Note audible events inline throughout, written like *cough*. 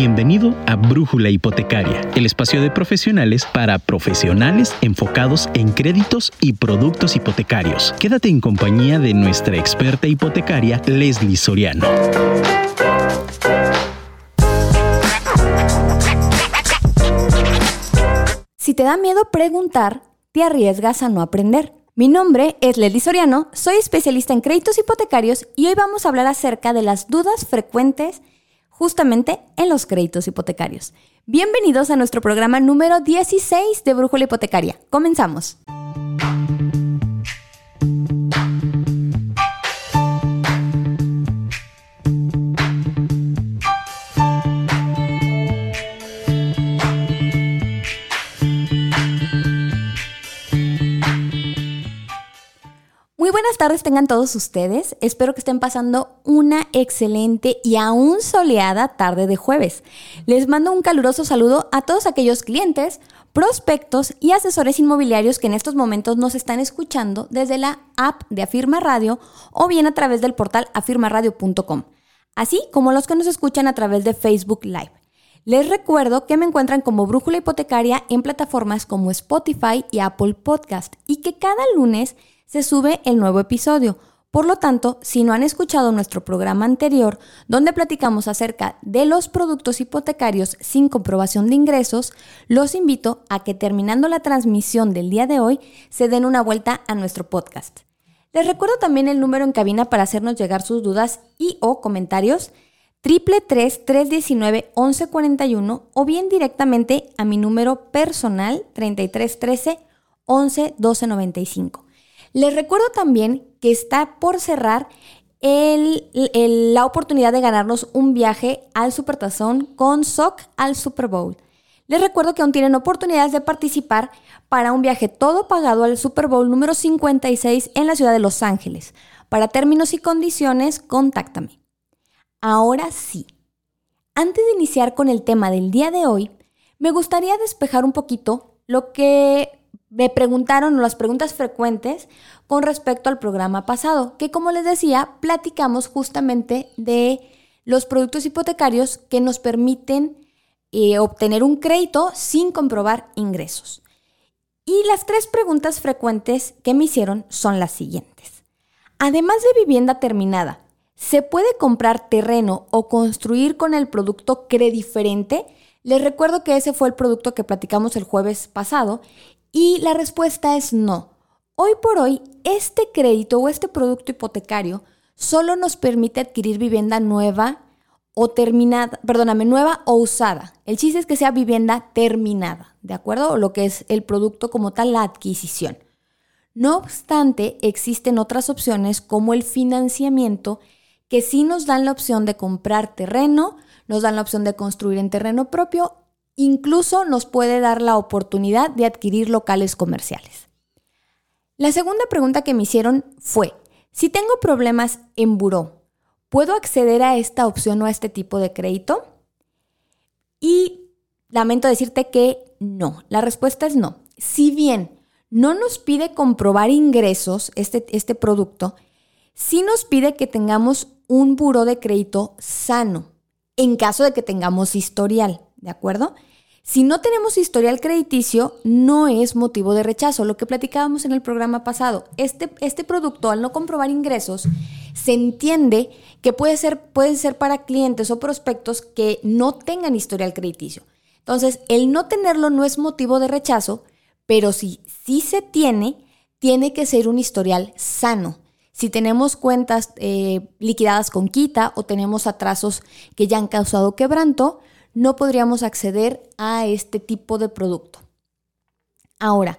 Bienvenido a Brújula Hipotecaria, el espacio de profesionales para profesionales enfocados en créditos y productos hipotecarios. Quédate en compañía de nuestra experta hipotecaria, Leslie Soriano. Si te da miedo preguntar, te arriesgas a no aprender. Mi nombre es Leslie Soriano, soy especialista en créditos hipotecarios y hoy vamos a hablar acerca de las dudas frecuentes justamente en los créditos hipotecarios. Bienvenidos a nuestro programa número 16 de Brújula Hipotecaria. Comenzamos. Tardes tengan todos ustedes. Espero que estén pasando una excelente y aún soleada tarde de jueves. Les mando un caluroso saludo a todos aquellos clientes, prospectos y asesores inmobiliarios que en estos momentos nos están escuchando desde la app de Afirma Radio o bien a través del portal afirmaradio.com, así como los que nos escuchan a través de Facebook Live. Les recuerdo que me encuentran como Brújula Hipotecaria en plataformas como Spotify y Apple Podcast y que cada lunes se sube el nuevo episodio. Por lo tanto, si no han escuchado nuestro programa anterior, donde platicamos acerca de los productos hipotecarios sin comprobación de ingresos, los invito a que terminando la transmisión del día de hoy, se den una vuelta a nuestro podcast. Les recuerdo también el número en cabina para hacernos llegar sus dudas y o comentarios, triple 319 1141 o bien directamente a mi número personal 3313 11 1295. Les recuerdo también que está por cerrar la oportunidad de ganarnos un viaje al Supertazón con SOC al Super Bowl. Les recuerdo que aún tienen oportunidades de participar para un viaje todo pagado al Super Bowl número 56 en la ciudad de Los Ángeles. Para términos y condiciones, contáctame. Ahora sí, antes de iniciar con el tema del día de hoy, me gustaría despejar un poquito lo que me preguntaron las preguntas frecuentes con respecto al programa pasado, que como les decía, platicamos justamente de los productos hipotecarios que nos permiten eh, obtener un crédito sin comprobar ingresos. Y las tres preguntas frecuentes que me hicieron son las siguientes. Además de vivienda terminada, ¿se puede comprar terreno o construir con el producto Crediferente? Les recuerdo que ese fue el producto que platicamos el jueves pasado y la respuesta es no. Hoy por hoy, este crédito o este producto hipotecario solo nos permite adquirir vivienda nueva o terminada, perdóname, nueva o usada. El chiste es que sea vivienda terminada, ¿de acuerdo? Lo que es el producto como tal, la adquisición. No obstante, existen otras opciones como el financiamiento que sí nos dan la opción de comprar terreno, nos dan la opción de construir en terreno propio Incluso nos puede dar la oportunidad de adquirir locales comerciales. La segunda pregunta que me hicieron fue, si tengo problemas en buró, ¿puedo acceder a esta opción o a este tipo de crédito? Y lamento decirte que no. La respuesta es no. Si bien no nos pide comprobar ingresos este, este producto, sí nos pide que tengamos un buró de crédito sano en caso de que tengamos historial, ¿de acuerdo? Si no tenemos historial crediticio, no es motivo de rechazo. Lo que platicábamos en el programa pasado, este, este producto al no comprobar ingresos, se entiende que puede ser, ser para clientes o prospectos que no tengan historial crediticio. Entonces, el no tenerlo no es motivo de rechazo, pero si sí se tiene, tiene que ser un historial sano. Si tenemos cuentas eh, liquidadas con quita o tenemos atrasos que ya han causado quebranto, no podríamos acceder a este tipo de producto. Ahora,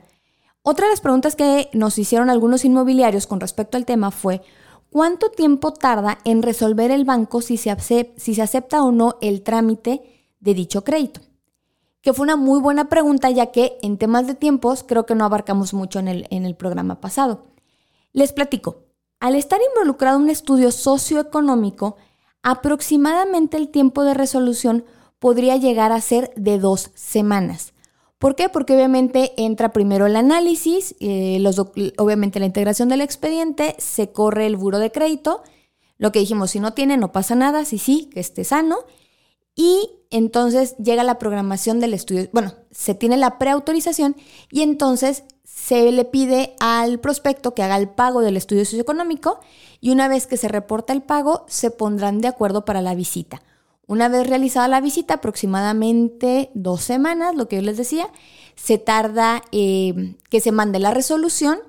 otra de las preguntas que nos hicieron algunos inmobiliarios con respecto al tema fue, ¿cuánto tiempo tarda en resolver el banco si se, acepta, o no el trámite de dicho crédito? Que fue una muy buena pregunta ya que en temas de tiempos creo que no abarcamos mucho en el, en el programa pasado. Les platico, al estar involucrado un estudio socioeconómico, aproximadamente el tiempo de resolución podría llegar a ser de dos semanas. ¿Por qué? Porque obviamente entra primero el análisis, eh, obviamente la integración del expediente, se corre el buro de crédito. Lo que dijimos, si no tiene, no pasa nada, si sí, que esté sano. y entonces llega la programación del estudio. Bueno, se tiene la preautorización y entonces se le pide al prospecto que haga el pago del estudio socioeconómico y una vez que se reporta el pago se pondrán de acuerdo para la visita. Una vez realizada la visita, aproximadamente dos semanas, lo que yo les decía, se tarda eh, que se mande la resolución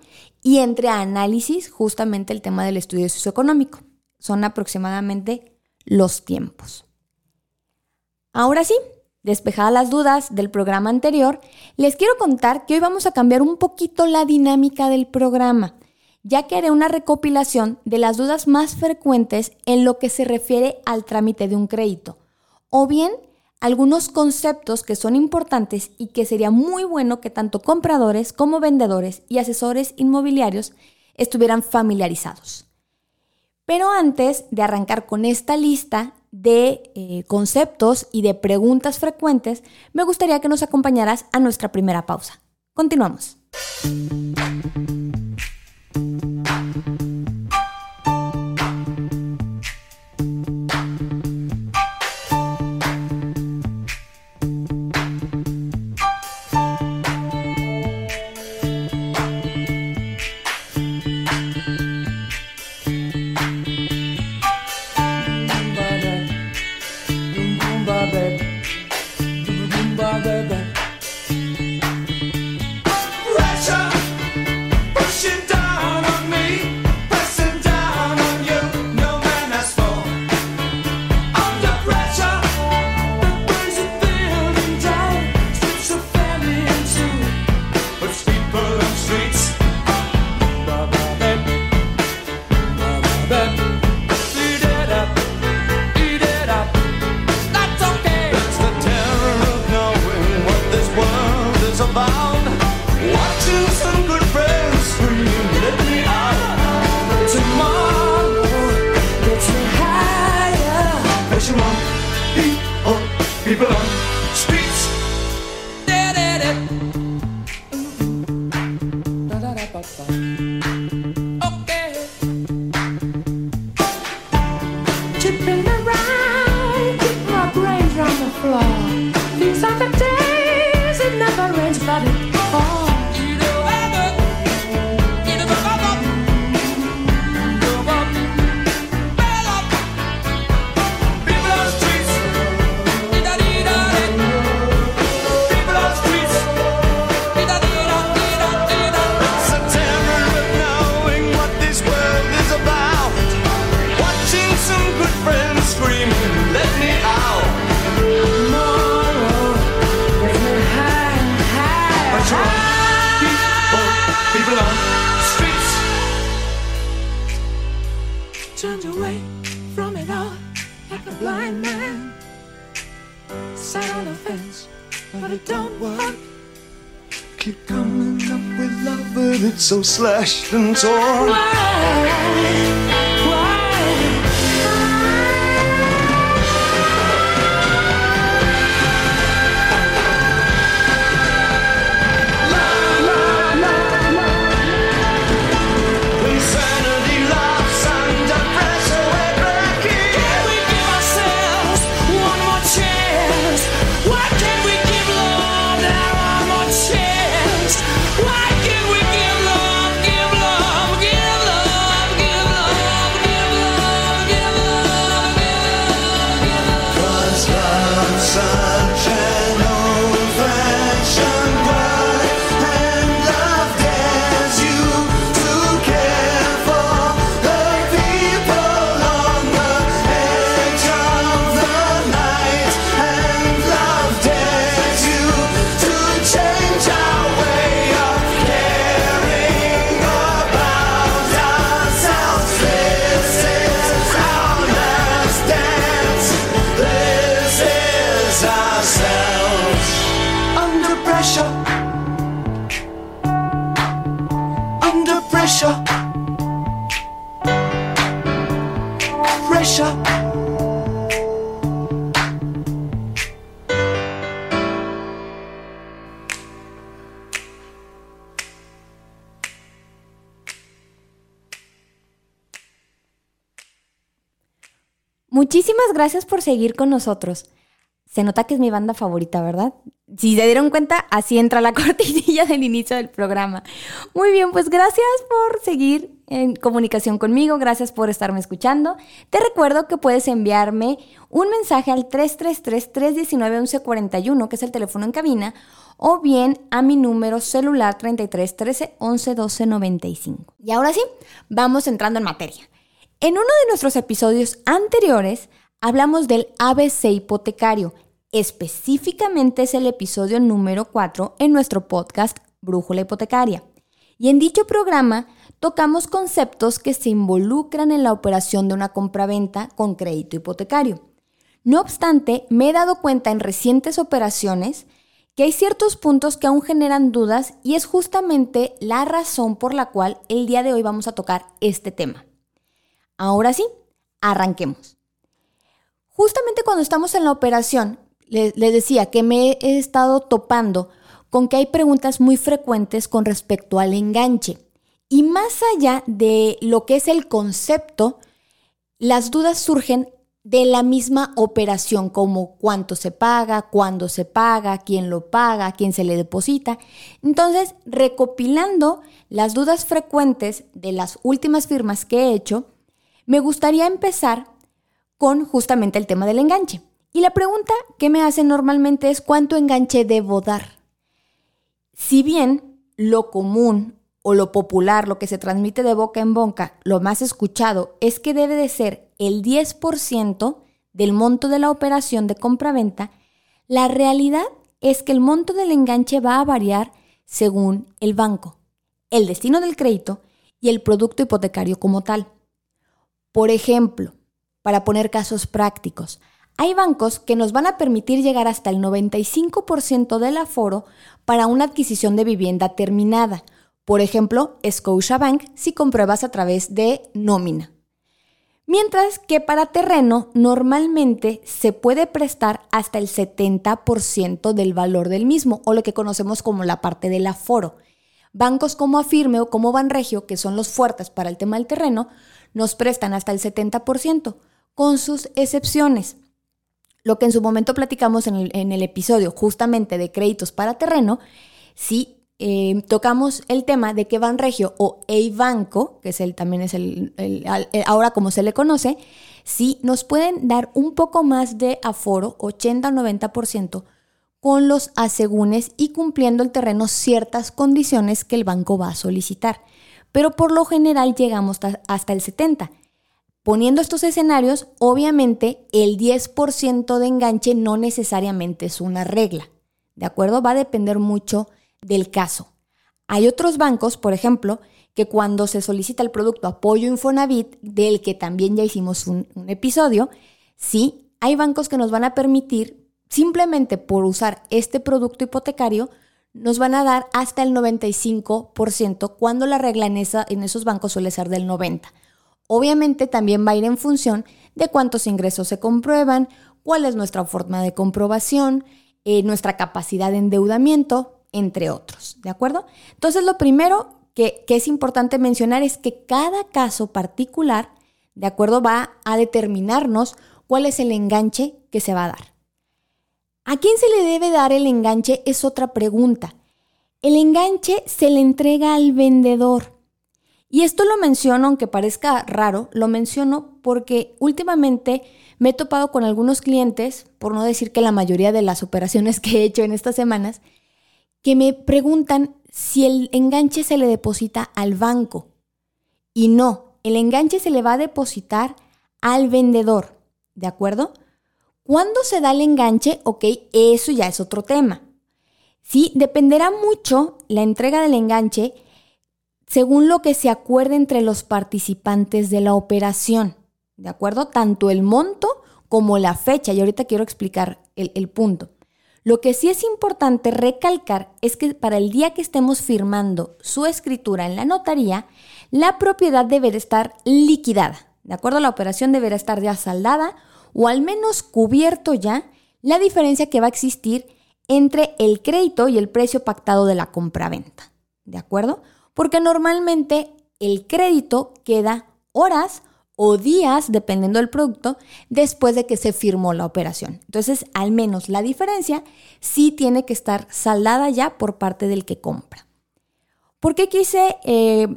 y entre a análisis justamente el tema del estudio socioeconómico. Son aproximadamente los tiempos. Ahora sí, despejadas las dudas del programa anterior, les quiero contar que hoy vamos a cambiar un poquito la dinámica del programa, ya que haré una recopilación de las dudas más frecuentes en lo que se refiere al trámite de un crédito, o bien algunos conceptos que son importantes y que sería muy bueno que tanto compradores como vendedores y asesores inmobiliarios estuvieran familiarizados. Pero antes de arrancar con esta lista, de eh, conceptos y de preguntas frecuentes, me gustaría que nos acompañaras a nuestra primera pausa. Continuamos. distance Muchísimas gracias por seguir con nosotros. Se nota que es mi banda favorita, ¿verdad? Si se dieron cuenta, así entra la *laughs* cortinilla del inicio del programa. Muy bien, pues gracias por seguir en comunicación conmigo, gracias por estarme escuchando. Te recuerdo que puedes enviarme un mensaje al 333-319-1141, que es el teléfono en cabina, o bien a mi número celular 33 13 11 12 95. Y ahora sí, vamos entrando en materia. En uno de nuestros episodios anteriores hablamos del ABC hipotecario. Específicamente es el episodio número 4 en nuestro podcast Brújula Hipotecaria. Y en dicho programa tocamos conceptos que se involucran en la operación de una compraventa con crédito hipotecario. No obstante, me he dado cuenta en recientes operaciones que hay ciertos puntos que aún generan dudas y es justamente la razón por la cual el día de hoy vamos a tocar este tema. Ahora sí, arranquemos. Justamente cuando estamos en la operación, les, decía que me he estado topando con que hay preguntas muy frecuentes con respecto al enganche. Y más allá de lo que es el concepto, las dudas surgen de la misma operación, como cuánto se paga, cuándo se paga, quién lo paga, quién se le deposita. Entonces, recopilando las dudas frecuentes de las últimas firmas que he hecho, me gustaría empezar con justamente el tema del enganche. Y la pregunta que me hacen normalmente es cuánto enganche debo dar. Si bien lo común o lo popular, lo que se transmite de boca en boca, lo más escuchado es que debe de ser el 10% del monto de la operación de compra-venta, la realidad es que el monto del enganche va a variar según el banco, el destino del crédito y el producto hipotecario como tal. Por ejemplo, para poner casos prácticos, hay bancos que nos van a permitir llegar hasta el 95% del aforo para una adquisición de vivienda terminada. Por ejemplo, Scotiabank si compruebas a través de nómina. Mientras que para terreno normalmente se puede prestar hasta el 70% del valor del mismo o lo que conocemos como la parte del aforo. Bancos como Afirme o como Banregio, que son los fuertes para el tema del terreno, nos prestan hasta el 70%, con sus excepciones. Lo que en su momento platicamos en el, episodio justamente de créditos para terreno, sí eh, tocamos el tema de que Banregio o Eibanco, que es el, también es el, ahora como se le conoce, sí nos pueden dar un poco más de aforo, 80 o 90%, con los asegúnes y cumpliendo el terreno ciertas condiciones que el banco va a solicitar. Pero por lo general llegamos hasta el 70%. Poniendo estos escenarios, obviamente el 10% de enganche no necesariamente es una regla. ¿De acuerdo? Va a depender mucho del caso. Hay otros bancos, por ejemplo, que cuando se solicita el producto apoyo Infonavit, del que también ya hicimos un, un episodio, sí, hay bancos que nos van a permitir, simplemente por usar este producto hipotecario, nos van a dar hasta el 95% cuando la regla en, esa, en esos bancos suele ser del 90%. Obviamente también va a ir en función de cuántos ingresos se comprueban, cuál es nuestra forma de comprobación, eh, nuestra capacidad de endeudamiento, entre otros. ¿De acuerdo? Entonces lo primero que, que es importante mencionar es que cada caso particular, ¿de acuerdo? Va a determinarnos cuál es el enganche que se va a dar. ¿A quién se le debe dar el enganche? Es otra pregunta. El enganche se le entrega al vendedor. Y esto lo menciono, aunque parezca raro, lo menciono porque últimamente me he topado con algunos clientes, por no decir que la mayoría de las operaciones que he hecho en estas semanas, que me preguntan si el enganche se le deposita al banco. Y no, el enganche se le va a depositar al vendedor, ¿de acuerdo? ¿Cuándo se da el enganche? Ok, eso ya es otro tema. Sí, dependerá mucho la entrega del enganche según lo que se acuerde entre los participantes de la operación. ¿De acuerdo? Tanto el monto como la fecha. Y ahorita quiero explicar el, punto. Lo que sí es importante recalcar es que para el día que estemos firmando su escritura en la notaría, la propiedad debe de estar liquidada. ¿De acuerdo? La operación deberá estar ya saldada o al menos cubierto ya la diferencia que va a existir entre el crédito y el precio pactado de la compraventa. ¿De acuerdo? porque normalmente el crédito queda horas o días, dependiendo del producto, después de que se firmó la operación. Entonces, al menos la diferencia sí tiene que estar saldada ya por parte del que compra. ¿Por qué quise eh,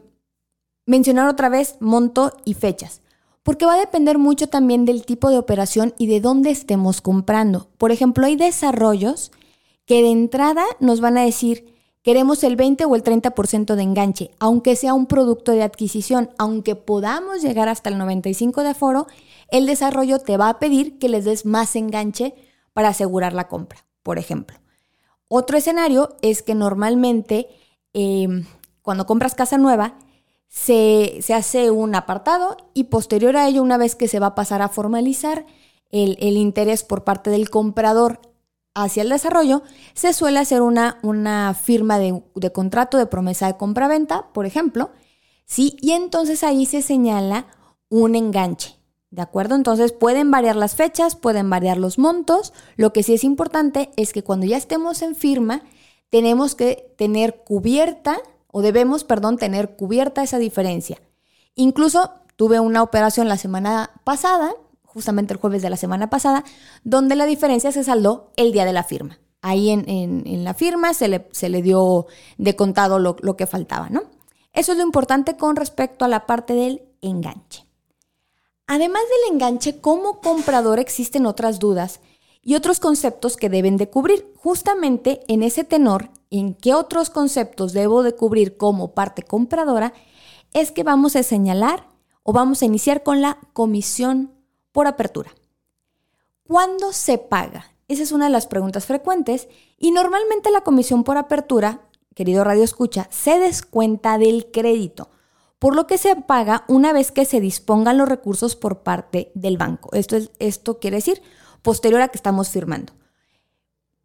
mencionar otra vez monto y fechas? Porque va a depender mucho también del tipo de operación y de dónde estemos comprando. Por ejemplo, hay desarrollos que de entrada nos van a decir, queremos el 20 o el 30% de enganche, aunque sea un producto de adquisición, aunque podamos llegar hasta el 95 de aforo, el desarrollo te va a pedir que les des más enganche para asegurar la compra, por ejemplo. Otro escenario es que normalmente em, cuando compras casa nueva, se, hace un apartado y posterior a ello, una vez que se va a pasar a formalizar el, interés por parte del comprador hacia el desarrollo, se suele hacer una, una firma de, contrato de promesa de compra-venta, por ejemplo, ¿sí? Y entonces ahí se señala un enganche, ¿de acuerdo? Entonces pueden variar las fechas, pueden variar los montos. Lo que sí es importante es que cuando ya estemos en firma, tenemos que tener cubierta o debemos, perdón, tener cubierta esa diferencia. Incluso tuve una operación la semana pasada, justamente el jueves de la semana pasada, donde la diferencia se saldó el día de la firma. Ahí en, la firma se le, dio de contado lo, lo que faltaba, ¿no? Eso es lo importante con respecto a la parte del enganche. Además del enganche, como comprador existen otras dudas y otros conceptos que deben de cubrir. Justamente en ese tenor en qué otros conceptos debo de cubrir como parte compradora, es que vamos a señalar o vamos a iniciar con la comisión por apertura. ¿Cuándo se paga? Esa es una de las preguntas frecuentes y normalmente la comisión por apertura, querido Radio Escucha, se descuenta del crédito, por lo que se paga una vez que se dispongan los recursos por parte del banco. Esto, es, esto quiere decir posterior a que estamos firmando.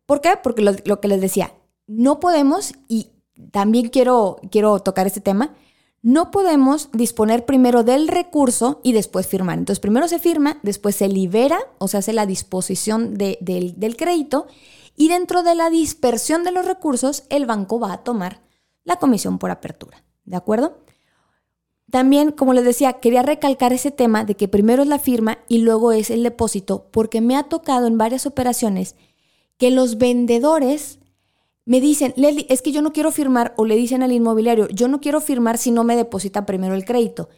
¿Por qué? Porque lo, lo que les decía, no podemos, y también quiero, quiero tocar este tema, no podemos disponer primero del recurso y después firmar. Entonces, primero se firma, después se libera, o se hace la disposición del, del crédito, y dentro de la dispersión de los recursos, el banco va a tomar la comisión por apertura. ¿De acuerdo? También, como les decía, quería recalcar ese tema de que primero es la firma y luego es el depósito, porque me ha tocado en varias operaciones que los vendedores me dicen, Leslie, es que yo no quiero firmar, o le dicen al inmobiliario, yo no quiero firmar si no me deposita primero el crédito.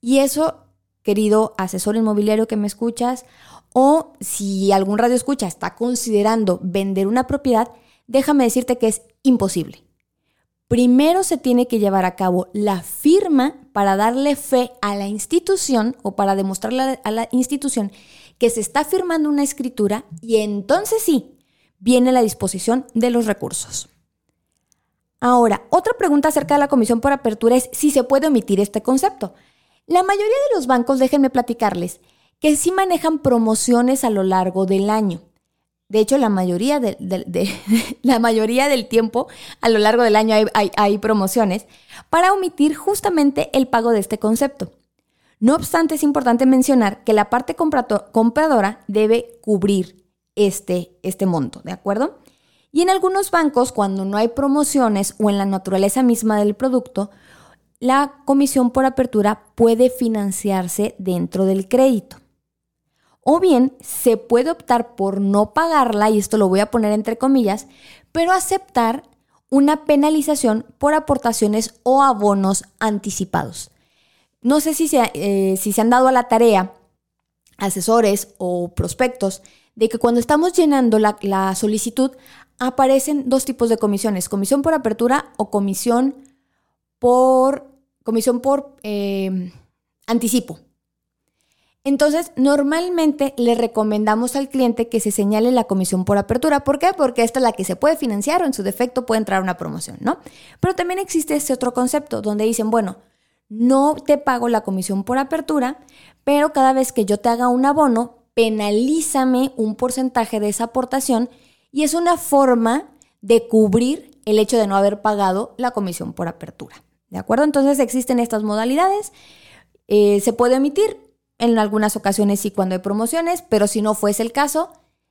Y eso, querido asesor inmobiliario que me escuchas, o si algún radio escucha está considerando vender una propiedad, déjame decirte que es imposible. Primero se tiene que llevar a cabo la firma para darle fe a la institución o para demostrarle a la institución que se está firmando una escritura y entonces sí, viene la disposición de los recursos. Ahora, otra pregunta acerca de la comisión por apertura es si se puede omitir este concepto. La mayoría de los bancos, déjenme platicarles, que sí manejan promociones a lo largo del año. De hecho, la mayoría, de, *laughs* la mayoría del tiempo, a lo largo del año hay, hay promociones para omitir justamente el pago de este concepto. No obstante, es importante mencionar que la parte compradora debe cubrir este, este monto, ¿de acuerdo? Y en algunos bancos, cuando no hay promociones o en la naturaleza misma del producto, la comisión por apertura puede financiarse dentro del crédito. O bien se puede optar por no pagarla, y esto lo voy a poner entre comillas, pero aceptar una penalización por aportaciones o abonos anticipados. No sé si se, eh, si se han dado a la tarea asesores o prospectos de que cuando estamos llenando la, solicitud aparecen dos tipos de comisiones, comisión por apertura o comisión por, comisión por em, anticipo. Entonces, normalmente le recomendamos al cliente que se señale la comisión por apertura. ¿Por qué? Porque esta es la que se puede financiar o en su defecto puede entrar una promoción, ¿no? Pero también existe ese otro concepto donde dicen, bueno, no te pago la comisión por apertura, pero cada vez que yo te haga un abono, penalízame un porcentaje de esa aportación y es una forma de cubrir el hecho de no haber pagado la comisión por apertura. ¿De acuerdo? Entonces existen estas modalidades. Eh, se puede emitir en algunas ocasiones y cuando hay promociones, pero si no fuese el caso,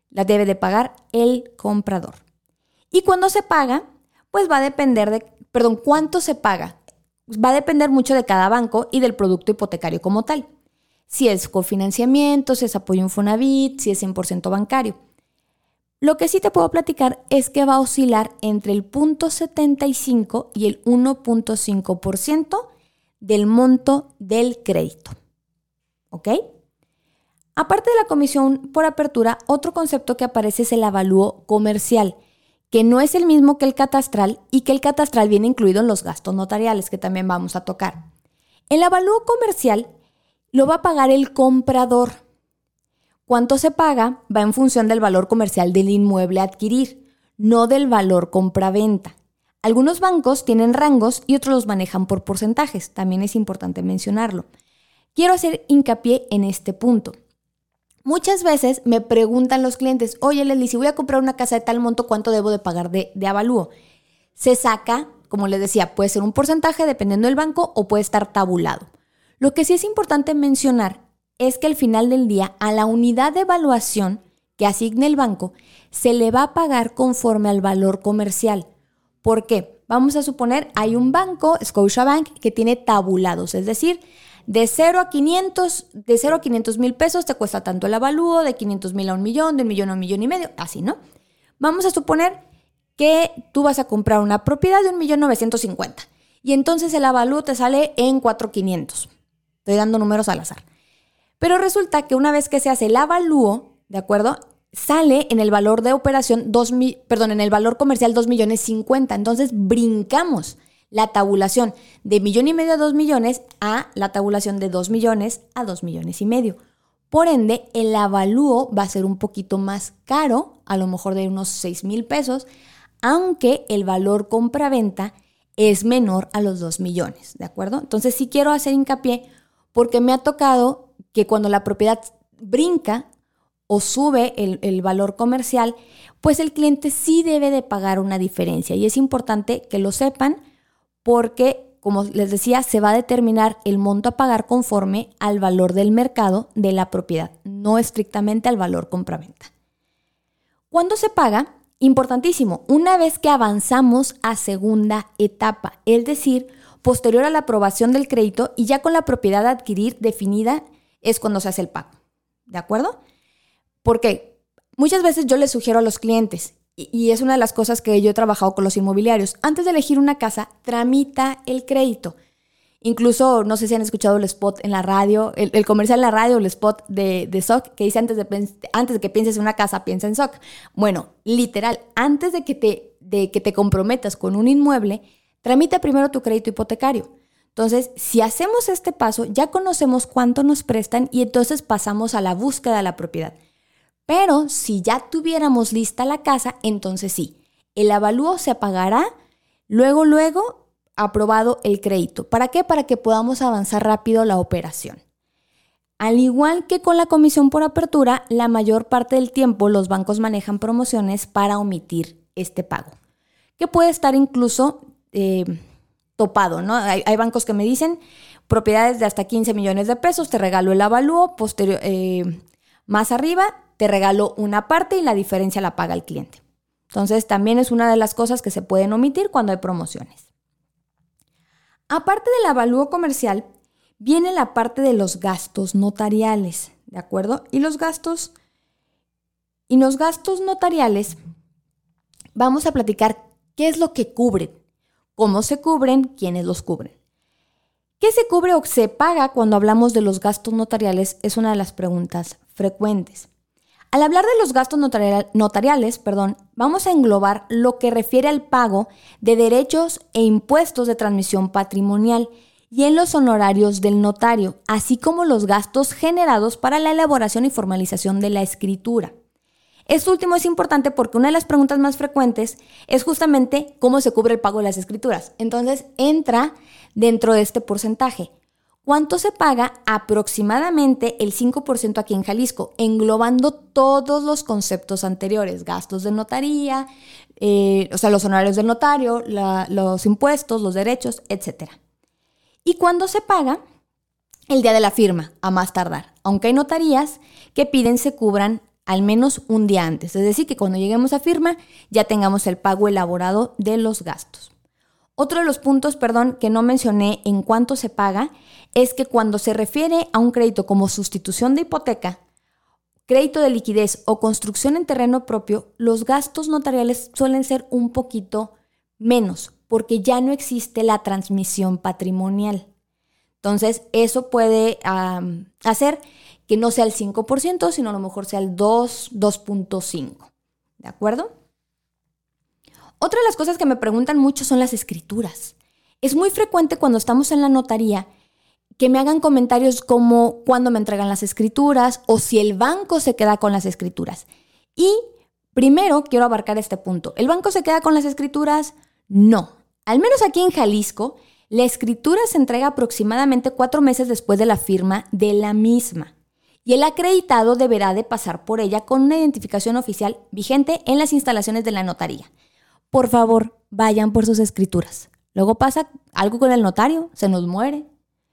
la debe de pagar el comprador. Y cuando se paga, pues va a depender de, perdón, cuánto se paga. Va a depender mucho de cada banco y del producto hipotecario como tal. Si es cofinanciamiento, si es apoyo Infonavit, si es 100% bancario. Lo que sí te puedo platicar es que va a oscilar entre el 0.75 y el 1.5% del monto del crédito. ¿Ok? Aparte de la comisión por apertura, otro concepto que aparece es el avalúo comercial, que no es el mismo que el catastral y que el catastral viene incluido en los gastos notariales, que también vamos a tocar. El avalúo comercial lo va a pagar el comprador. Cuánto se paga va en función del valor comercial del inmueble a adquirir, no del valor compra-venta. Algunos bancos tienen rangos y otros los manejan por porcentajes, también es importante mencionarlo. Quiero hacer hincapié en este punto. Muchas veces me preguntan los clientes, oye Leslie, si voy a comprar una casa de tal monto, ¿cuánto debo de pagar de, de avalúo? Se saca, como les decía, puede ser un porcentaje dependiendo del banco o puede estar tabulado. Lo que sí es importante mencionar es que al final del día a la unidad de evaluación que asigne el banco se le va a pagar conforme al valor comercial. ¿Por qué? Vamos a suponer hay un banco, Scotiabank, que tiene tabulados, es decir, de 0 a 500, de 0 a 500 mil pesos te cuesta tanto el avalúo, de 500 mil a un millón, de un millón a un millón y medio, así, ¿no? Vamos a suponer que tú vas a comprar una propiedad de un millón 950 y entonces el avalúo te sale en 4,500. Estoy dando números al azar. Pero resulta que una vez que se hace el avalúo, ¿de acuerdo? Sale en el valor de operación 2 perdón, en el valor comercial 2 millones 50. Entonces brincamos la tabulación de millón y medio a 2 millones a la tabulación de 2 millones a 2 millones y medio. Por ende, el avalúo va a ser un poquito más caro, a lo mejor de unos 6 mil pesos, aunque el valor compra-venta es menor a los 2 millones, ¿de acuerdo? Entonces sí quiero hacer hincapié porque me ha tocado que cuando la propiedad brinca o sube el, valor comercial, pues el cliente sí debe de pagar una diferencia y es importante que lo sepan porque, como les decía, se va a determinar el monto a pagar conforme al valor del mercado de la propiedad, no estrictamente al valor compraventa. ¿Cuándo se paga? Importantísimo, una vez que avanzamos a segunda etapa, es decir, posterior a la aprobación del crédito y ya con la propiedad a adquirir definida es cuando se hace el pago. ¿De acuerdo? Porque muchas veces yo les sugiero a los clientes, y es una de las cosas que yo he trabajado con los inmobiliarios, antes de elegir una casa, tramita el crédito. Incluso, no sé si han escuchado el spot en la radio, el, comercial en la radio, el spot de, de SOC, que dice antes de, antes de que pienses en una casa, piensa en SOC. Bueno, literal, antes de que, te, de que te comprometas con un inmueble, Tramita primero tu crédito hipotecario. Entonces, si hacemos este paso, ya conocemos cuánto nos prestan y entonces pasamos a la búsqueda de la propiedad. Pero si ya tuviéramos lista la casa, entonces sí, el avalúo se pagará luego, luego, aprobado el crédito. ¿Para qué? Para que podamos avanzar rápido la operación. Al igual que con la comisión por apertura, la mayor parte del tiempo los bancos manejan promociones para omitir este pago, que puede estar incluso eh, topado, ¿no? Hay, bancos que me dicen propiedades de hasta 15 millones de pesos, te regalo el avalúo, posterior, eh, más arriba te regalo una parte y la diferencia la paga el cliente. Entonces también es una de las cosas que se pueden omitir cuando hay promociones. Aparte del avalúo comercial, viene la parte de los gastos notariales, ¿de acuerdo? Y los gastos y los gastos notariales vamos a platicar qué es lo que cubren cómo se cubren, quiénes los cubren. ¿Qué se cubre o se paga cuando hablamos de los gastos notariales? Es una de las preguntas frecuentes. Al hablar de los gastos notariales, perdón, vamos a englobar lo que refiere al pago de derechos e impuestos de transmisión patrimonial y en los honorarios del notario, así como los gastos generados para la elaboración y formalización de la escritura. Esto último es importante porque una de las preguntas más frecuentes es justamente cómo se cubre el pago de las escrituras. Entonces entra dentro de este porcentaje. ¿Cuánto se paga? Aproximadamente el 5% aquí en Jalisco, englobando todos los conceptos anteriores, gastos de notaría, eh, o sea, los honorarios del notario, los impuestos, los derechos, etc. ¿Y cuándo se paga? El día de la firma, a más tardar, aunque hay notarías que piden se cubran al menos un día antes. Es decir, que cuando lleguemos a firma ya tengamos el pago elaborado de los gastos. Otro de los puntos, perdón, que no mencioné en cuánto se paga es que cuando se refiere a un crédito como sustitución de hipoteca, crédito de liquidez o construcción en terreno propio, los gastos notariales suelen ser un poquito menos, porque ya no existe la transmisión patrimonial. Entonces, eso puede hacer que no sea el 5%, sino a lo mejor sea el 2, 2.5. ¿De acuerdo? Otra de las cosas que me preguntan mucho son las escrituras. Es muy frecuente cuando estamos en la notaría que me hagan comentarios como cuándo me entregan las escrituras o si el banco se queda con las escrituras. Y primero quiero abarcar este punto. ¿El banco se queda con las escrituras? No. Al menos aquí en Jalisco, la escritura se entrega aproximadamente cuatro meses después de la firma de la misma y el acreditado deberá de pasar por ella con una identificación oficial vigente en las instalaciones de la notaría. Por favor, vayan por sus escrituras. Luego pasa algo con el notario, se nos muere,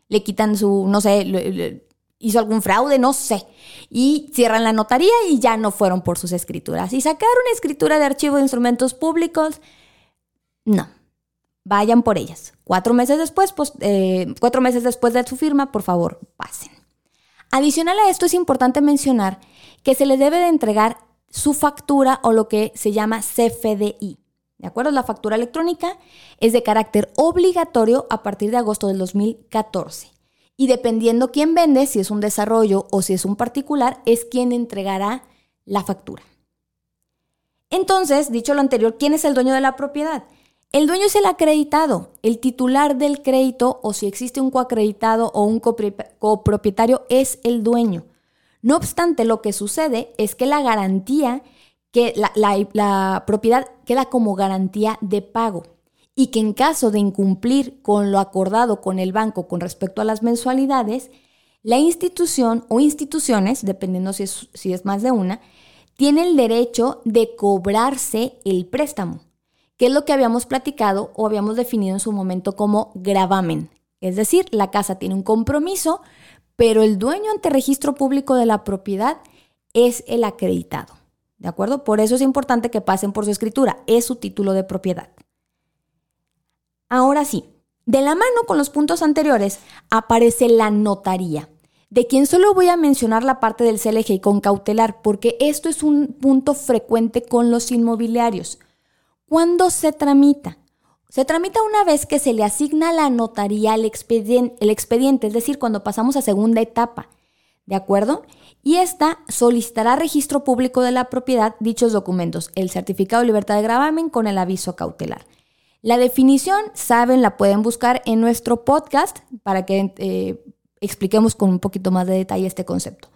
le quitan su, no sé, hizo algún fraude, no sé, y cierran la notaría y ya no fueron por sus escrituras. Y sacar una escritura de archivo de instrumentos públicos, no. Vayan por ellas. Cuatro meses después, pues, eh, cuatro meses después de su firma, por favor, pasen. Adicional a esto es importante mencionar que se les debe de entregar su factura o lo que se llama CFDI. ¿De acuerdo? La factura electrónica es de carácter obligatorio a partir de agosto del 2014. Y dependiendo quién vende, si es un desarrollo o si es un particular, es quien entregará la factura. Entonces, dicho lo anterior, ¿quién es el dueño de la propiedad? El dueño es el acreditado, el titular del crédito o si existe un coacreditado o un copropietario es el dueño. No obstante, lo que sucede es que la garantía, que la, propiedad queda como garantía de pago y que en caso de incumplir con lo acordado con el banco con respecto a las mensualidades, la institución o instituciones, dependiendo si es, si es más de una, tiene el derecho de cobrarse el préstamo que es lo que habíamos platicado o habíamos definido en su momento como gravamen. Es decir, la casa tiene un compromiso, pero el dueño ante registro público de la propiedad es el acreditado. ¿De acuerdo? Por eso es importante que pasen por su escritura, es su título de propiedad. Ahora sí, de la mano con los puntos anteriores aparece la notaría, de quien solo voy a mencionar la parte del CLG con cautelar, porque esto es un punto frecuente con los inmobiliarios. ¿Cuándo se tramita? Se tramita una vez que se le asigna la notaría el expediente, es decir, cuando pasamos a segunda etapa. ¿De acuerdo? Y esta solicitará registro público de la propiedad dichos documentos, el certificado de libertad de gravamen con el aviso cautelar. La definición, saben, la pueden buscar en nuestro podcast para que eh, expliquemos con un poquito más de detalle este concepto.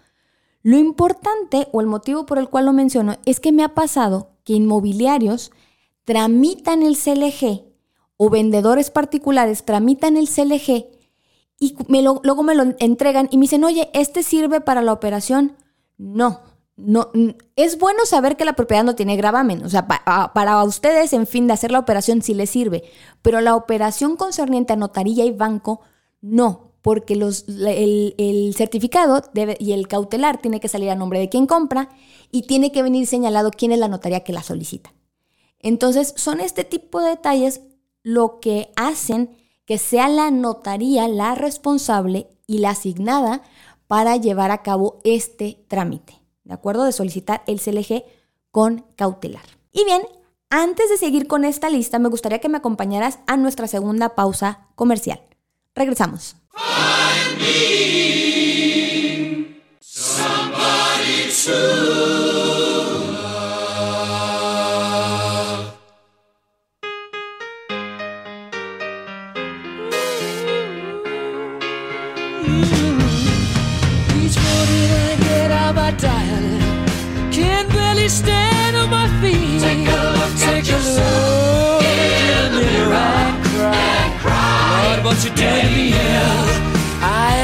Lo importante o el motivo por el cual lo menciono es que me ha pasado que inmobiliarios tramitan el CLG o vendedores particulares tramitan el CLG y luego me lo entregan y me dicen, oye, ¿este sirve para la operación? No, no, es bueno saber que la propiedad no tiene gravamen, o sea, para ustedes, en fin, de hacer la operación sí les sirve, pero la operación concerniente a notaría y banco, no, porque los, el, certificado y el cautelar tiene que salir a nombre de quien compra y tiene que venir señalado quién es la notaría que la solicita. Entonces, son este tipo de detalles lo que hacen que sea la notaría la responsable y la asignada para llevar a cabo este trámite, ¿de acuerdo? De solicitar el CLG con cautelar. Y bien, antes de seguir con esta lista, me gustaría que me acompañaras a nuestra segunda pausa comercial. Regresamos.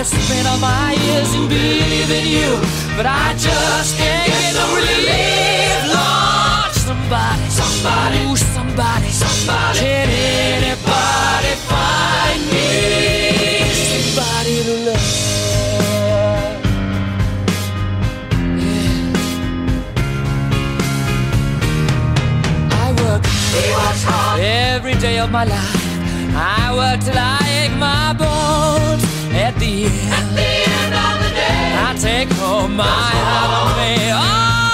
Spent all my years in believing you, but I just can't get no relief. Lord, somebody, somebody, ooh, somebody, somebody, can anybody find me somebody to love? I work, every day of my life. I work till I my bones. At the end, at the end of the day, I take home my happy.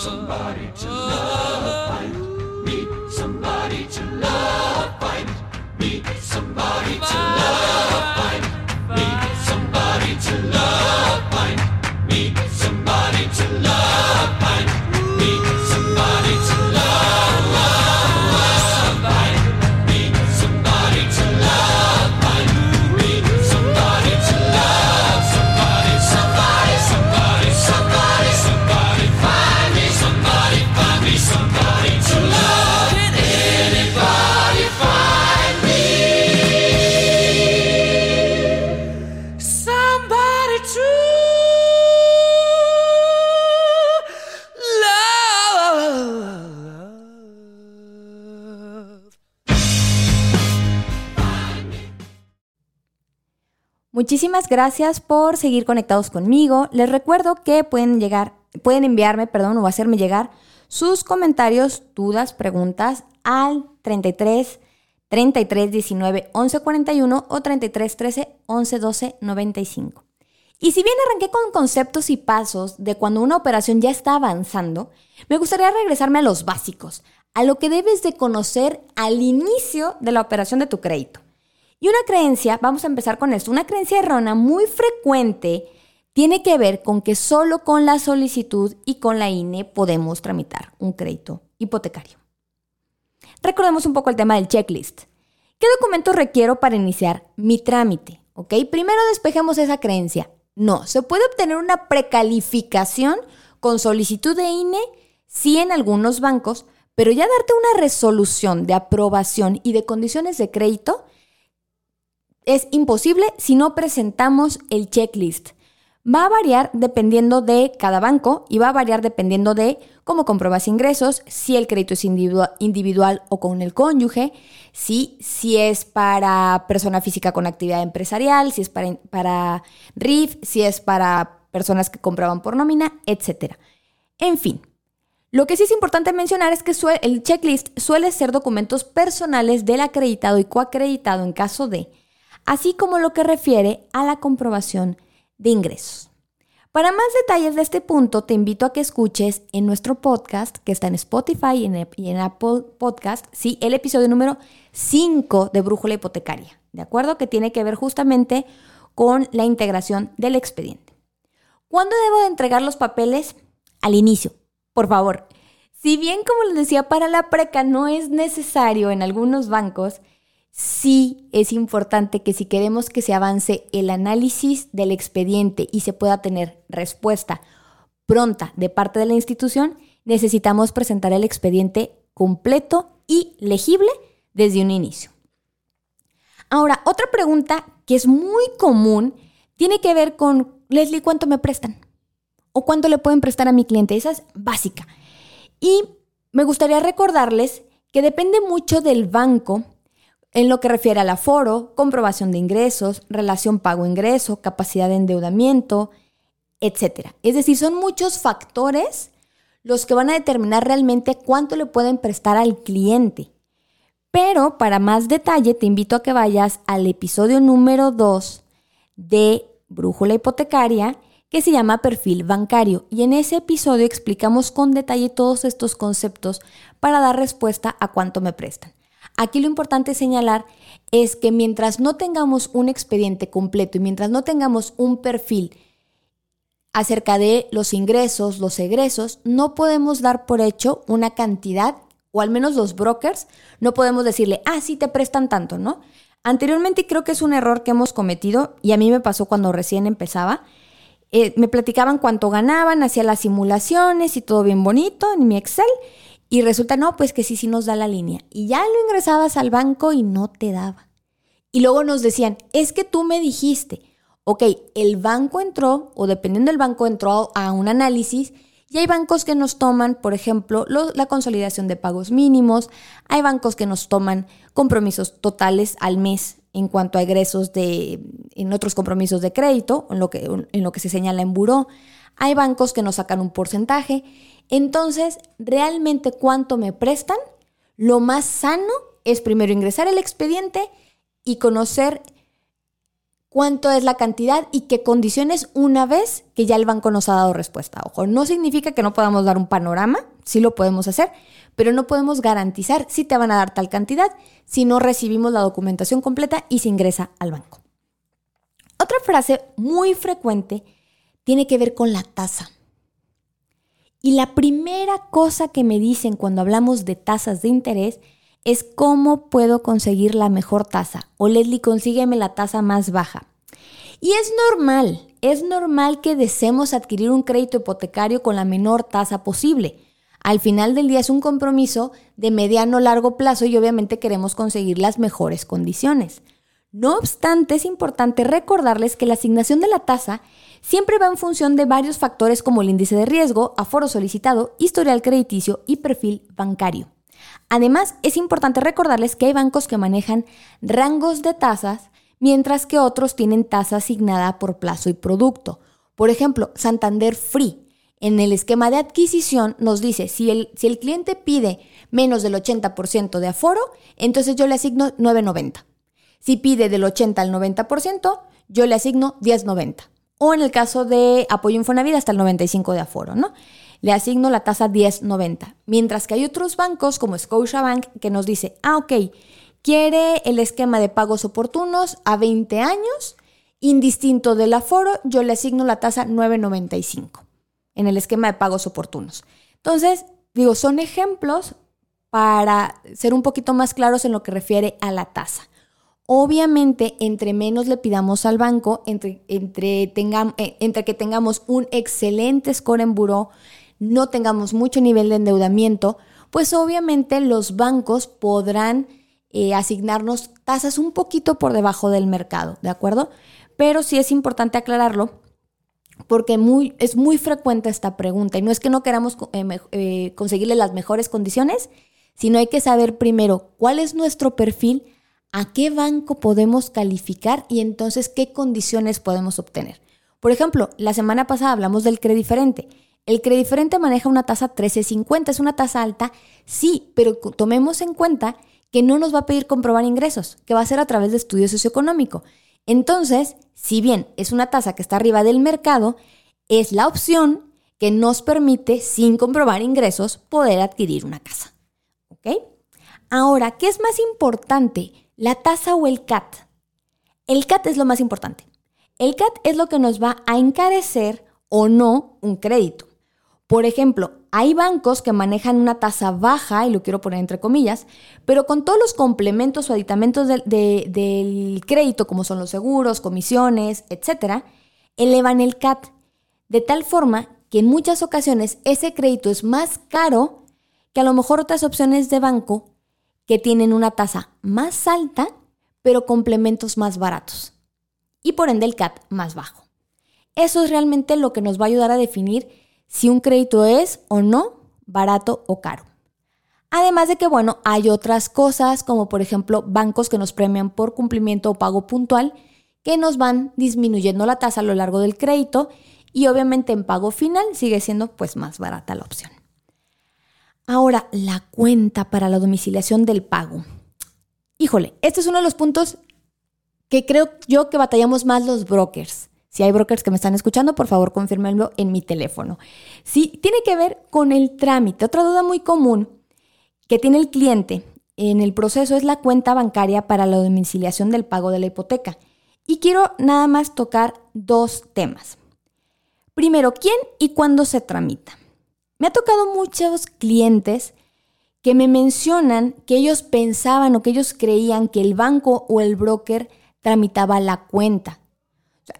Somebody to love. Muchísimas gracias por seguir conectados conmigo. Les recuerdo que pueden llegar, pueden enviarme, perdón, o hacerme llegar sus comentarios, dudas, preguntas al 33 33 19 11 41 o 33 13 11 12 95. Y si bien arranqué con conceptos y pasos de cuando una operación ya está avanzando, me gustaría regresarme a los básicos, a lo que debes de conocer al inicio de la operación de tu crédito. Y una creencia, vamos a empezar con esto, una creencia errónea muy frecuente tiene que ver con que solo con la solicitud y con la INE podemos tramitar un crédito hipotecario. Recordemos un poco el tema del checklist. ¿Qué documentos requiero para iniciar mi trámite? ¿Ok? Primero despejemos esa creencia. No, se puede obtener una precalificación con solicitud de INE, sí en algunos bancos, pero ya darte una resolución de aprobación y de condiciones de crédito es imposible si no presentamos el checklist. Va a variar dependiendo de cada banco y va a variar dependiendo de cómo compruebas ingresos, si el crédito es individua- individual o con el cónyuge, si, si es para persona física con actividad empresarial, si es para, para RIF, si es para personas que compraban por nómina, etc. En fin, lo que sí es importante mencionar es que el checklist suele ser documentos personales del acreditado y coacreditado en caso de, así como lo que refiere a la comprobación de ingresos. Para más detalles de este punto, te invito a que escuches en nuestro podcast, que está en Spotify y en, Apple Podcast, sí, el episodio número 5 de Brújula Hipotecaria, ¿de acuerdo? Que tiene que ver justamente con la integración del expediente. ¿Cuándo debo de entregar los papeles? Al inicio, por favor. Si bien, como les decía, para la preca no es necesario en algunos bancos, sí es importante que si queremos que se avance el análisis del expediente y se pueda tener respuesta pronta de parte de la institución, necesitamos presentar el expediente completo y legible desde un inicio. Ahora, otra pregunta que es muy común tiene que ver con, Leslie, ¿cuánto me prestan? ¿O cuánto le pueden prestar a mi cliente? Esa es básica. Y me gustaría recordarles que depende mucho del banco en lo que refiere al aforo, comprobación de ingresos, relación pago-ingreso, capacidad de endeudamiento, etc. Es decir, son muchos factores los que van a determinar realmente cuánto le pueden prestar al cliente. Pero para más detalle te invito a que vayas al episodio número 2 de Brújula Hipotecaria que se llama perfil bancario y en ese episodio explicamos con detalle todos estos conceptos para dar respuesta a cuánto me prestan. Aquí lo importante señalar es que mientras no tengamos un expediente completo y mientras no tengamos un perfil acerca de los ingresos, los egresos, no podemos dar por hecho una cantidad, o al menos los brokers, no podemos decirle, ah, sí te prestan tanto, ¿no? Anteriormente creo que es un error que hemos cometido y a mí me pasó cuando recién empezaba. Eh, me platicaban cuánto ganaban, hacía las simulaciones y todo bien bonito en mi Excel. Y resulta, no, pues que sí, sí nos da la línea. Y ya lo ingresabas al banco y no te daba. Y luego nos decían, es que tú me dijiste, ok, el banco entró, o dependiendo del banco, entró a un análisis. Y hay bancos que nos toman, por ejemplo, la consolidación de pagos mínimos. Hay bancos que nos toman compromisos totales al mes en cuanto a egresos de, en otros compromisos de crédito, en lo, que, en lo que se señala en buró. Hay bancos que nos sacan un porcentaje. Entonces, realmente cuánto me prestan, lo más sano es primero ingresar el expediente y conocer cuánto es la cantidad y qué condiciones una vez que ya el banco nos ha dado respuesta. Ojo, no significa que no podamos dar un panorama, sí lo podemos hacer, pero no podemos garantizar si te van a dar tal cantidad si no recibimos la documentación completa y se ingresa al banco. Otra frase muy frecuente tiene que ver con la tasa. Y la primera cosa que me dicen cuando hablamos de tasas de interés es cómo puedo conseguir la mejor tasa. O Leslie, consígueme la tasa más baja. Y es normal, es normal que deseemos adquirir un crédito hipotecario con la menor tasa posible. Al final del día es un compromiso de mediano largo plazo y obviamente queremos conseguir las mejores condiciones. No obstante, es importante recordarles que la asignación de la tasa siempre va en función de varios factores como el índice de riesgo, aforo solicitado, historial crediticio y perfil bancario. Además, es importante recordarles que hay bancos que manejan rangos de tasas, mientras que otros tienen tasa asignada por plazo y producto. Por ejemplo, Santander Free en el esquema de adquisición nos dice, si el, cliente pide menos del 80% de aforo, entonces yo le asigno 9.90. Si pide del 80 al 90%, yo le asigno 10.90. O en el caso de apoyo Infonavit hasta el 95 de aforo, ¿no? Le asigno la tasa 10.90. Mientras que hay otros bancos como Scotiabank que nos dice, ah, ok, quiere el esquema de pagos oportunos a 20 años, indistinto del aforo, yo le asigno la tasa 9.95 en el esquema de pagos oportunos. Entonces, digo, son ejemplos para ser un poquito más claros en lo que refiere a la tasa. Obviamente, entre menos le pidamos al banco, entre, entre, eh, entre que tengamos un excelente score en buró, no tengamos mucho nivel de endeudamiento, pues obviamente los bancos podrán eh, asignarnos tasas un poquito por debajo del mercado, ¿de acuerdo? Pero sí es importante aclararlo porque muy, es muy frecuente esta pregunta y no es que no queramos eh, conseguirle las mejores condiciones, sino hay que saber primero cuál es nuestro perfil, a qué banco podemos calificar y entonces qué condiciones podemos obtener. Por ejemplo, la semana pasada hablamos del crediferente. El crediferente maneja una tasa 1350, es una tasa alta, sí, pero tomemos en cuenta que no nos va a pedir comprobar ingresos, que va a ser a través de estudio socioeconómico. Entonces, si bien es una tasa que está arriba del mercado, es la opción que nos permite, sin comprobar ingresos, poder adquirir una casa. ¿Ok? Ahora, ¿qué es más importante, la tasa o el CAT? El CAT es lo más importante. El CAT es lo que nos va a encarecer o no un crédito. Por ejemplo, hay bancos que manejan una tasa baja, y lo quiero poner entre comillas, pero con todos los complementos o aditamentos del crédito, como son los seguros, comisiones, etcétera, elevan el CAT. De tal forma que en muchas ocasiones ese crédito es más caro que a lo mejor otras opciones de banco que tienen una tasa más alta, pero complementos más baratos. Y por ende el CAT más bajo. Eso es realmente lo que nos va a ayudar a definir si un crédito es o no barato o caro. Además de que, bueno, hay otras cosas como por ejemplo bancos que nos premian por cumplimiento o pago puntual que nos van disminuyendo la tasa a lo largo del crédito y obviamente en pago final sigue siendo pues más barata la opción. Ahora, la cuenta para la domiciliación del pago. Híjole, este es uno de los puntos que creo yo que batallamos más los brokers. Si hay brokers que me están escuchando, por favor confírmenlo en mi teléfono. Sí, tiene que ver con el trámite. Otra duda muy común que tiene el cliente en el proceso es la cuenta bancaria para la domiciliación del pago de la hipoteca. Y quiero nada más tocar dos temas. Primero, ¿quién y cuándo se tramita? Me ha tocado muchos clientes que me mencionan que ellos pensaban o que ellos creían que el banco o el broker tramitaba la cuenta.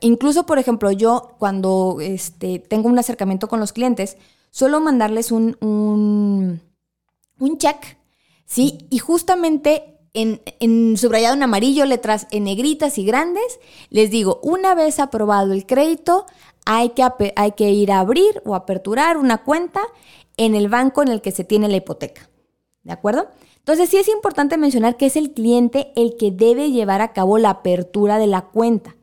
incluso, por ejemplo, yo cuando este, tengo un acercamiento con los clientes, suelo mandarles un, un, check, ¿sí? Y justamente en, en, subrayado en amarillo, letras en negritas y grandes, les digo, una vez aprobado el crédito, hay que, hay que ir a abrir o aperturar una cuenta en el banco en el que se tiene la hipoteca. ¿De acuerdo? Entonces sí es importante mencionar que es el cliente el que debe llevar a cabo la apertura de la cuenta.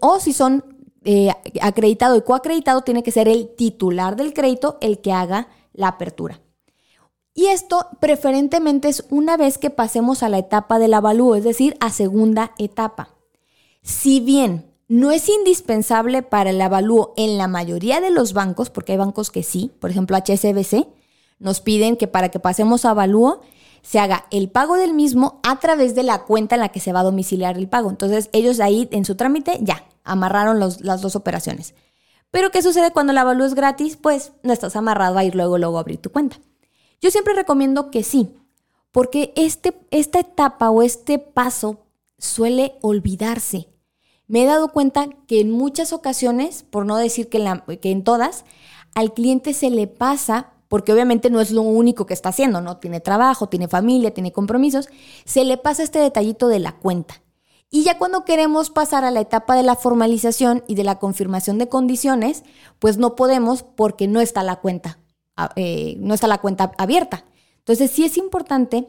O si son eh, acreditado y coacreditado, tiene que ser el titular del crédito el que haga la apertura. Y esto preferentemente es una vez que pasemos a la etapa del avalúo, es decir, a segunda etapa. Si bien no es indispensable para el avalúo en la mayoría de los bancos, porque hay bancos que sí, por ejemplo HSBC, nos piden que para que pasemos a avalúo se haga el pago del mismo a través de la cuenta en la que se va a domiciliar el pago. Entonces ellos ahí en su trámite ya amarraron las dos operaciones. Pero ¿qué sucede cuando el avalúo es gratis? Pues no estás amarrado a ir luego, luego a abrir tu cuenta. Yo siempre recomiendo que sí, porque este, esta etapa o este paso suele olvidarse me he dado cuenta que en muchas ocasiones, por no decir que, en todas, al cliente se le pasa porque obviamente no es lo único que está haciendo, ¿no? Tiene trabajo, tiene familia, tiene compromisos, se le pasa este detallito de la cuenta. Y ya cuando queremos pasar a la etapa de la formalización y de la confirmación de condiciones, pues no podemos porque no está la cuenta, ah, eh, no está la cuenta abierta. Entonces sí es importante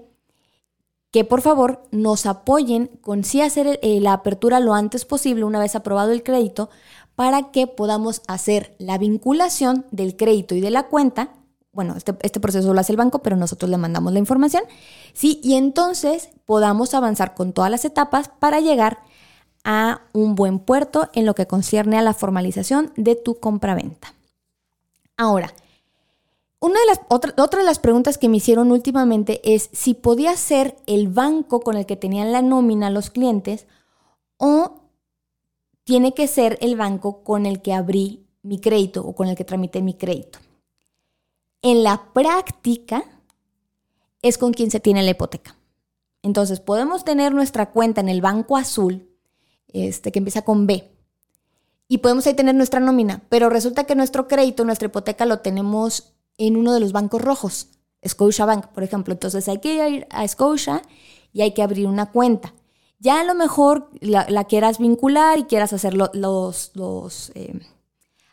que por favor nos apoyen con sí hacer eh, la apertura lo antes posible una vez aprobado el crédito para que podamos hacer la vinculación del crédito y de la cuenta. Bueno, este, este, proceso lo hace el banco, pero nosotros le mandamos la información. Sí, y entonces podamos avanzar con todas las etapas para llegar a un buen puerto en lo que concierne a la formalización de tu compraventa. Ahora, una de las, otra, de las preguntas que me hicieron últimamente es si podía ser el banco con el que tenían la nómina los clientes o tiene que ser el banco con el que abrí mi crédito o con el que tramité mi crédito. En la práctica es con quien se tiene la hipoteca. Entonces podemos tener nuestra cuenta en el banco azul, este, que empieza con B, y podemos ahí tener nuestra nómina, pero resulta que nuestro crédito, nuestra hipoteca lo tenemos en uno de los bancos rojos, Bank, por ejemplo. Entonces hay que ir a Scotia y hay que abrir una cuenta. Ya a lo mejor la, quieras vincular y quieras hacer los... los eh,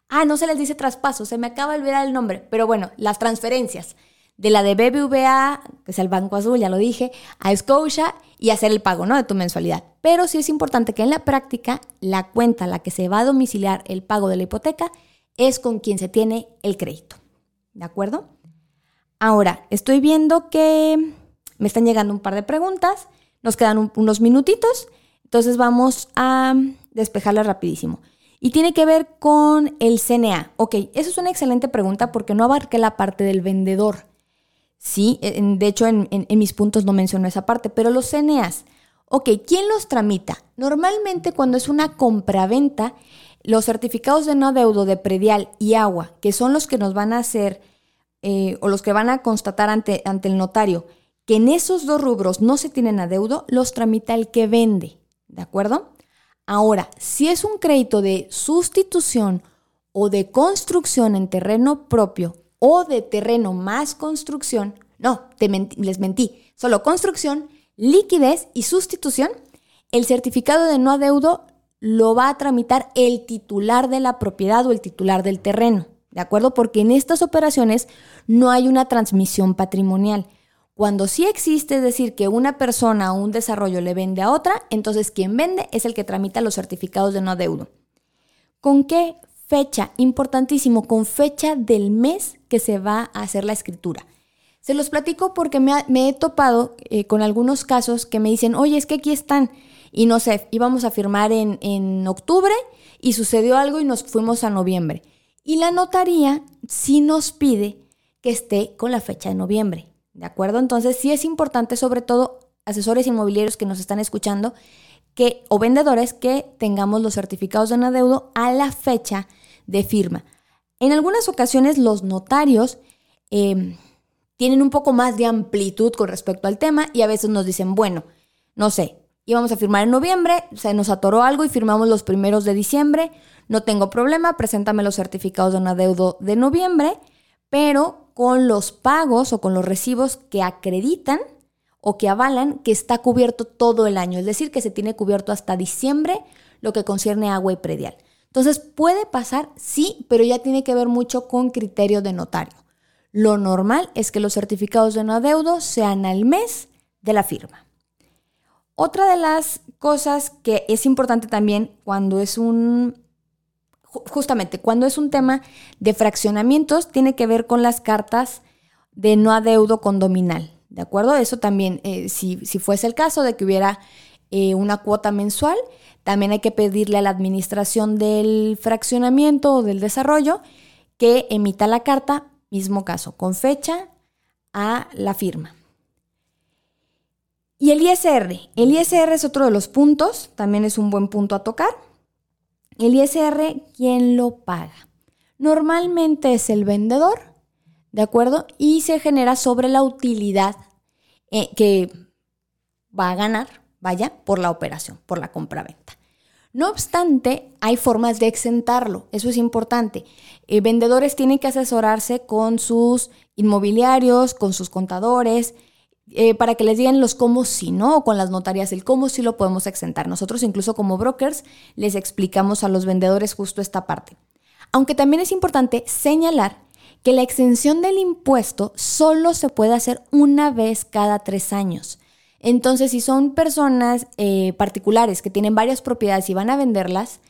ah, no se les dice traspaso, se me acaba de olvidar el nombre, pero bueno, las transferencias de la de BBVA, que es el Banco Azul, ya lo dije, a Scotia y hacer el pago ¿no? de tu mensualidad. Pero sí es importante que en la práctica la cuenta a la que se va a domiciliar el pago de la hipoteca es con quien se tiene el crédito. ¿De acuerdo? Ahora, estoy viendo que me están llegando un par de preguntas. Nos quedan unos minutitos. Entonces vamos a despejarlas rapidísimo. Y tiene que ver con el CNA. Ok, eso es una excelente pregunta porque no abarqué la parte del vendedor. Sí, de hecho en, en mis puntos no menciono esa parte, pero los CNAs. Ok, ¿quién los tramita? Normalmente cuando es una compraventa, los certificados de no adeudo de predial y agua, que son los que nos van a hacer eh, o los que van a constatar ante, ante el notario que en esos dos rubros no se tienen adeudo, los tramita el que vende. ¿De acuerdo? Ahora, si es un crédito de sustitución o de construcción en terreno propio o de terreno más construcción, no, te les mentí, solo construcción, liquidez y sustitución, el certificado de no adeudo lo va a tramitar el titular de la propiedad o el titular del terreno, ¿de acuerdo? Porque en estas operaciones no hay una transmisión patrimonial. Cuando sí existe, es decir, que una persona o un desarrollo le vende a otra, entonces quien vende es el que tramita los certificados de no adeudo. ¿Con qué fecha? Importantísimo, con fecha del mes que se va a hacer la escritura. Se los platico porque me, he topado eh, con algunos casos que me dicen, oye, es que aquí están. Y no sé, íbamos a firmar en, en octubre y sucedió algo y nos fuimos a noviembre. Y la notaría sí nos pide que esté con la fecha de noviembre. ¿De acuerdo? Entonces sí es importante, sobre todo asesores inmobiliarios que nos están escuchando, que, o vendedores que tengamos los certificados de adeudo a la fecha de firma. En algunas ocasiones los notarios eh, tienen un poco más de amplitud con respecto al tema y a veces nos dicen, bueno, no sé, íbamos a firmar en noviembre, se nos atoró algo y firmamos los primeros de diciembre, no tengo problema, preséntame los certificados de un adeudo de noviembre, pero con los pagos o con los recibos que acreditan o que avalan que está cubierto todo el año, es decir, que se tiene cubierto hasta diciembre lo que concierne agua y predial. Entonces, puede pasar, sí, pero ya tiene que ver mucho con criterio de notario. Lo normal es que los certificados de no adeudo sean al mes de la firma. Otra de las cosas que es importante también cuando es un, ju- justamente cuando es un tema de fraccionamientos, tiene que ver con las cartas de no adeudo condominal. ¿De acuerdo? Eso también, eh, si, si fuese el caso de que hubiera eh, una cuota mensual, también hay que pedirle a la administración del fraccionamiento o del desarrollo que emita la carta, mismo caso, con fecha a la firma. Y el ISR. El ISR es otro de los puntos, también es un buen punto a tocar. El ISR, ¿quién lo paga? Normalmente es el vendedor, ¿de acuerdo? Y se genera sobre la utilidad eh, que va a ganar, vaya, por la operación, por la compraventa. No obstante, hay formas de exentarlo, eso es importante. Eh, vendedores tienen que asesorarse con sus inmobiliarios, con sus contadores, eh, para que les digan los cómo si no, o con las notarías el cómo si lo podemos exentar. Nosotros incluso como brokers les explicamos a los vendedores justo esta parte. Aunque también es importante señalar que la exención del impuesto solo se puede hacer una vez cada tres años. Entonces, si son personas eh, particulares que tienen varias propiedades y van a venderlas,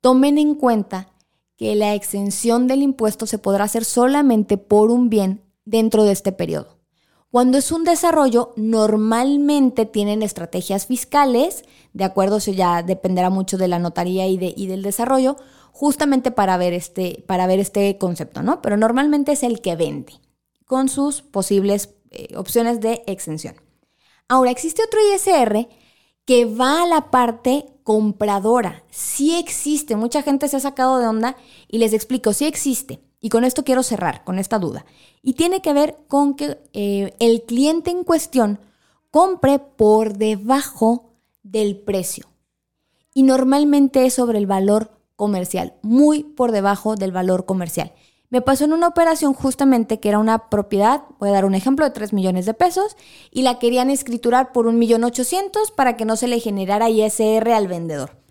tomen en cuenta que la exención del impuesto se podrá hacer solamente por un bien dentro de este periodo. Cuando es un desarrollo, normalmente tienen estrategias fiscales, de acuerdo, eso ya dependerá mucho de la notaría y, de, y del desarrollo, justamente para ver, este, para ver este concepto, ¿no? Pero normalmente es el que vende, con sus posibles eh, opciones de exención. Ahora, existe otro ISR que va a la parte compradora. Sí existe, mucha gente se ha sacado de onda y les explico, sí existe. Y con esto quiero cerrar, con esta duda. Y tiene que ver con que eh, el cliente en cuestión compre por debajo del precio. Y normalmente es sobre el valor comercial, muy por debajo del valor comercial. Me pasó en una operación justamente que era una propiedad, voy a dar un ejemplo, de 3 millones de pesos y la querían escriturar por 1.800.000 para que no se le generara ISR al vendedor.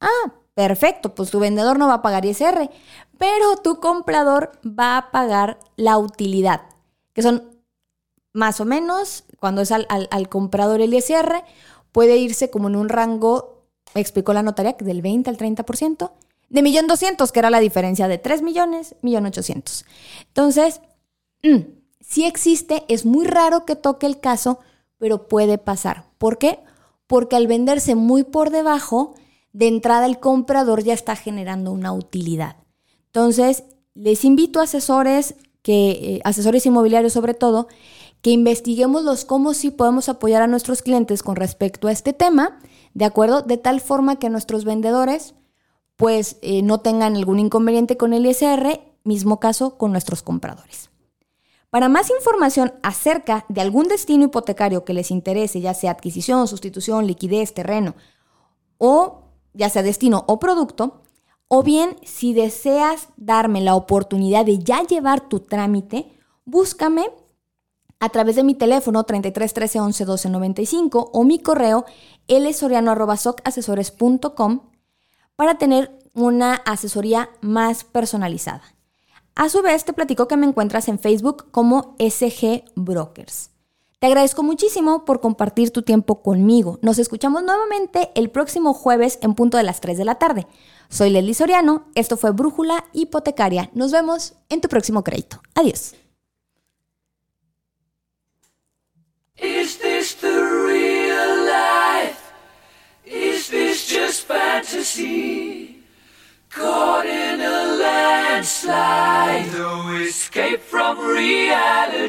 Ah, perfecto, pues tu vendedor no va a pagar ISR, pero tu comprador va a pagar la utilidad, que son más o menos, cuando es al, comprador el ISR, puede irse como en un rango, me explicó la notaria, del 20 al 30%, de millón doscientos, que era la diferencia de 3 millones, millón ochocientos. Entonces, mm, sí existe, es muy raro que toque el caso, pero puede pasar. ¿Por qué? Porque al venderse muy por debajo, de entrada el comprador ya está generando una utilidad. Entonces, les invito a asesores, que, eh, asesores inmobiliarios sobre todo, que investiguemos los cómo sí podemos apoyar a nuestros clientes con respecto a este tema, ¿de acuerdo? De tal forma que nuestros vendedores pues eh, no tengan algún inconveniente con el ISR, mismo caso con nuestros compradores. Para más información acerca de algún destino hipotecario que les interese, ya sea adquisición, sustitución, liquidez, terreno, o ya sea destino o producto, O bien, si deseas darme la oportunidad de ya llevar tu trámite, búscame a través de mi teléfono 33 13 11 12 95 o mi correo lsoriano.socasesores.com para tener una asesoría más personalizada. A su vez, te platico que me encuentras en Facebook como SG Brokers. Te agradezco muchísimo por compartir tu tiempo conmigo. Nos escuchamos nuevamente el próximo jueves en punto de las 3 de la tarde. Soy Leslie Soriano, esto fue Brújula Hipotecaria. Nos vemos en tu próximo crédito. Adiós. Is this the real life? Is this just? Caught in a landslide, no escape from reality.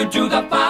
you to the fire.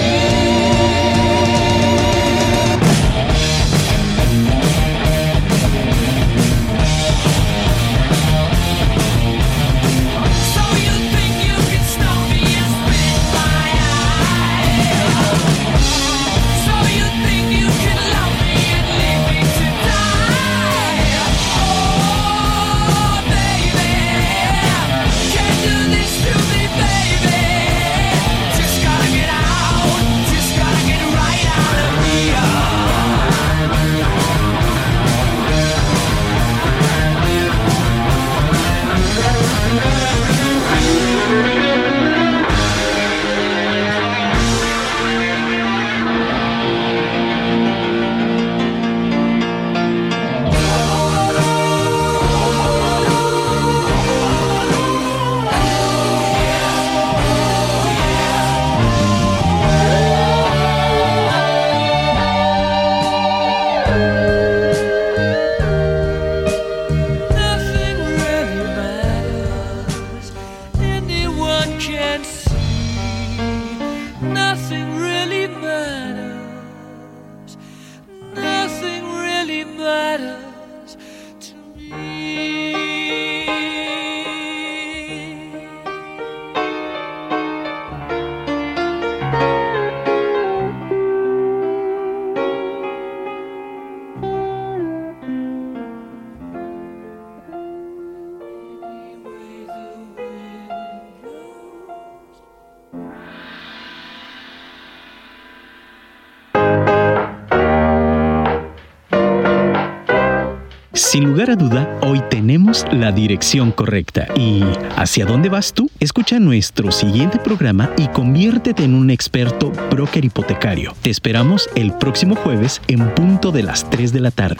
Duda, hoy tenemos la dirección correcta. ¿Y hacia dónde vas tú? Escucha nuestro siguiente programa y conviértete en un experto broker hipotecario. Te esperamos el próximo jueves en punto de las 3 de la tarde.